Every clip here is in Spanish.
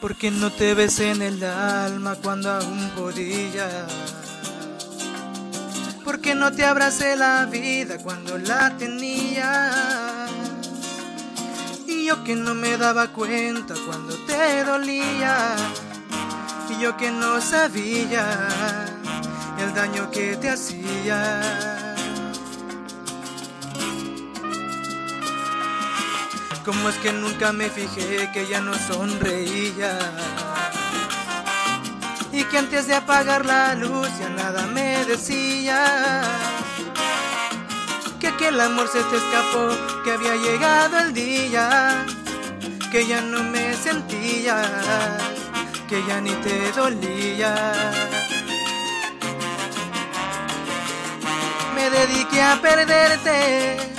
porque no te besé en el alma cuando aún podía. Porque no te abracé la vida cuando la tenía. Y yo que no me daba cuenta cuando te dolía. Y yo que no sabía el daño que te hacía. ¿Cómo es que nunca me fijé que ya no sonreía? Y que antes de apagar la luz ya nada me decía. Que aquel amor se te escapó, que había llegado el día. Que ya no me sentía, que ya ni te dolía. Me dediqué a perderte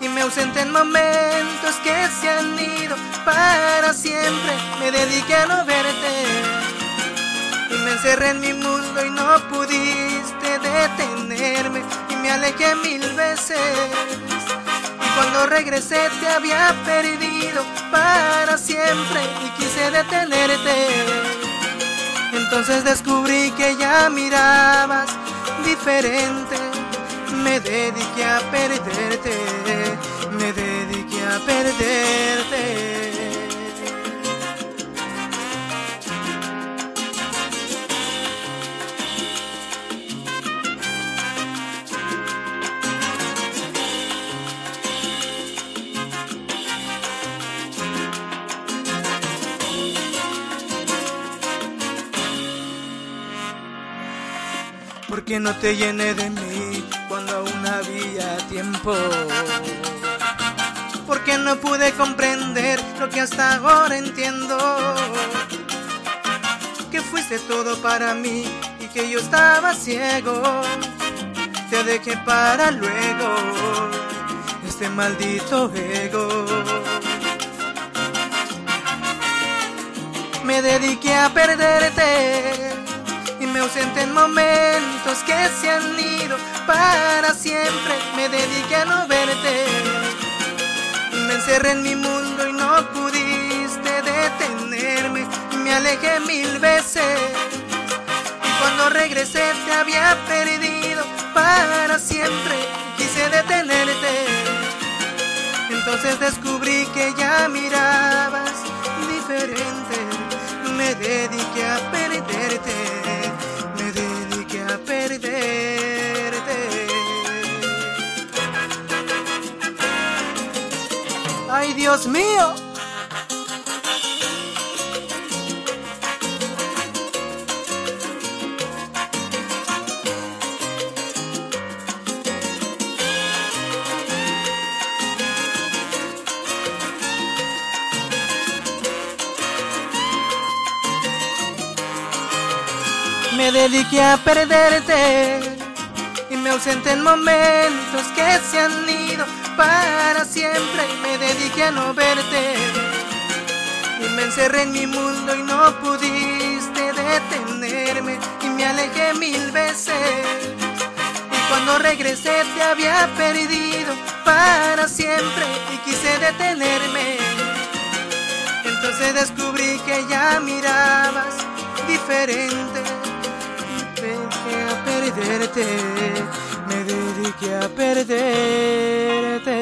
y me ausenté en momentos que se han ido para siempre. Me dediqué a no verte y me encerré en mi mundo y no pudiste detenerme y me alejé mil veces. Y cuando regresé te había perdido para siempre y quise detenerte. Entonces descubrí que ya mirabas diferente me dediqué a perderte, me dediqué a perderte. Porque no te llené de mí Porque no pude comprender lo que hasta ahora entiendo. Que fuiste todo para mí y que yo estaba ciego. Te dejé para luego este maldito ego. Me dediqué a perderte que se han ido para siempre. Me dediqué a no verte me encerré en mi mundo y no pudiste detenerme me alejé mil veces. Y cuando regresé te había perdido para siempre quise detenerte. Entonces descubrí que ya mirabas Dios mío. Me dediqué a perderte y me ausenté en momentos que se han ido para siempre y me dediqué a no verte. Y me encerré en mi mundo y no pudiste detenerme. Y me alejé mil veces. Y cuando regresé te había perdido para siempre y quise detenerme. Entonces descubrí que ya mirabas diferente a perderte, me dediqué a perder.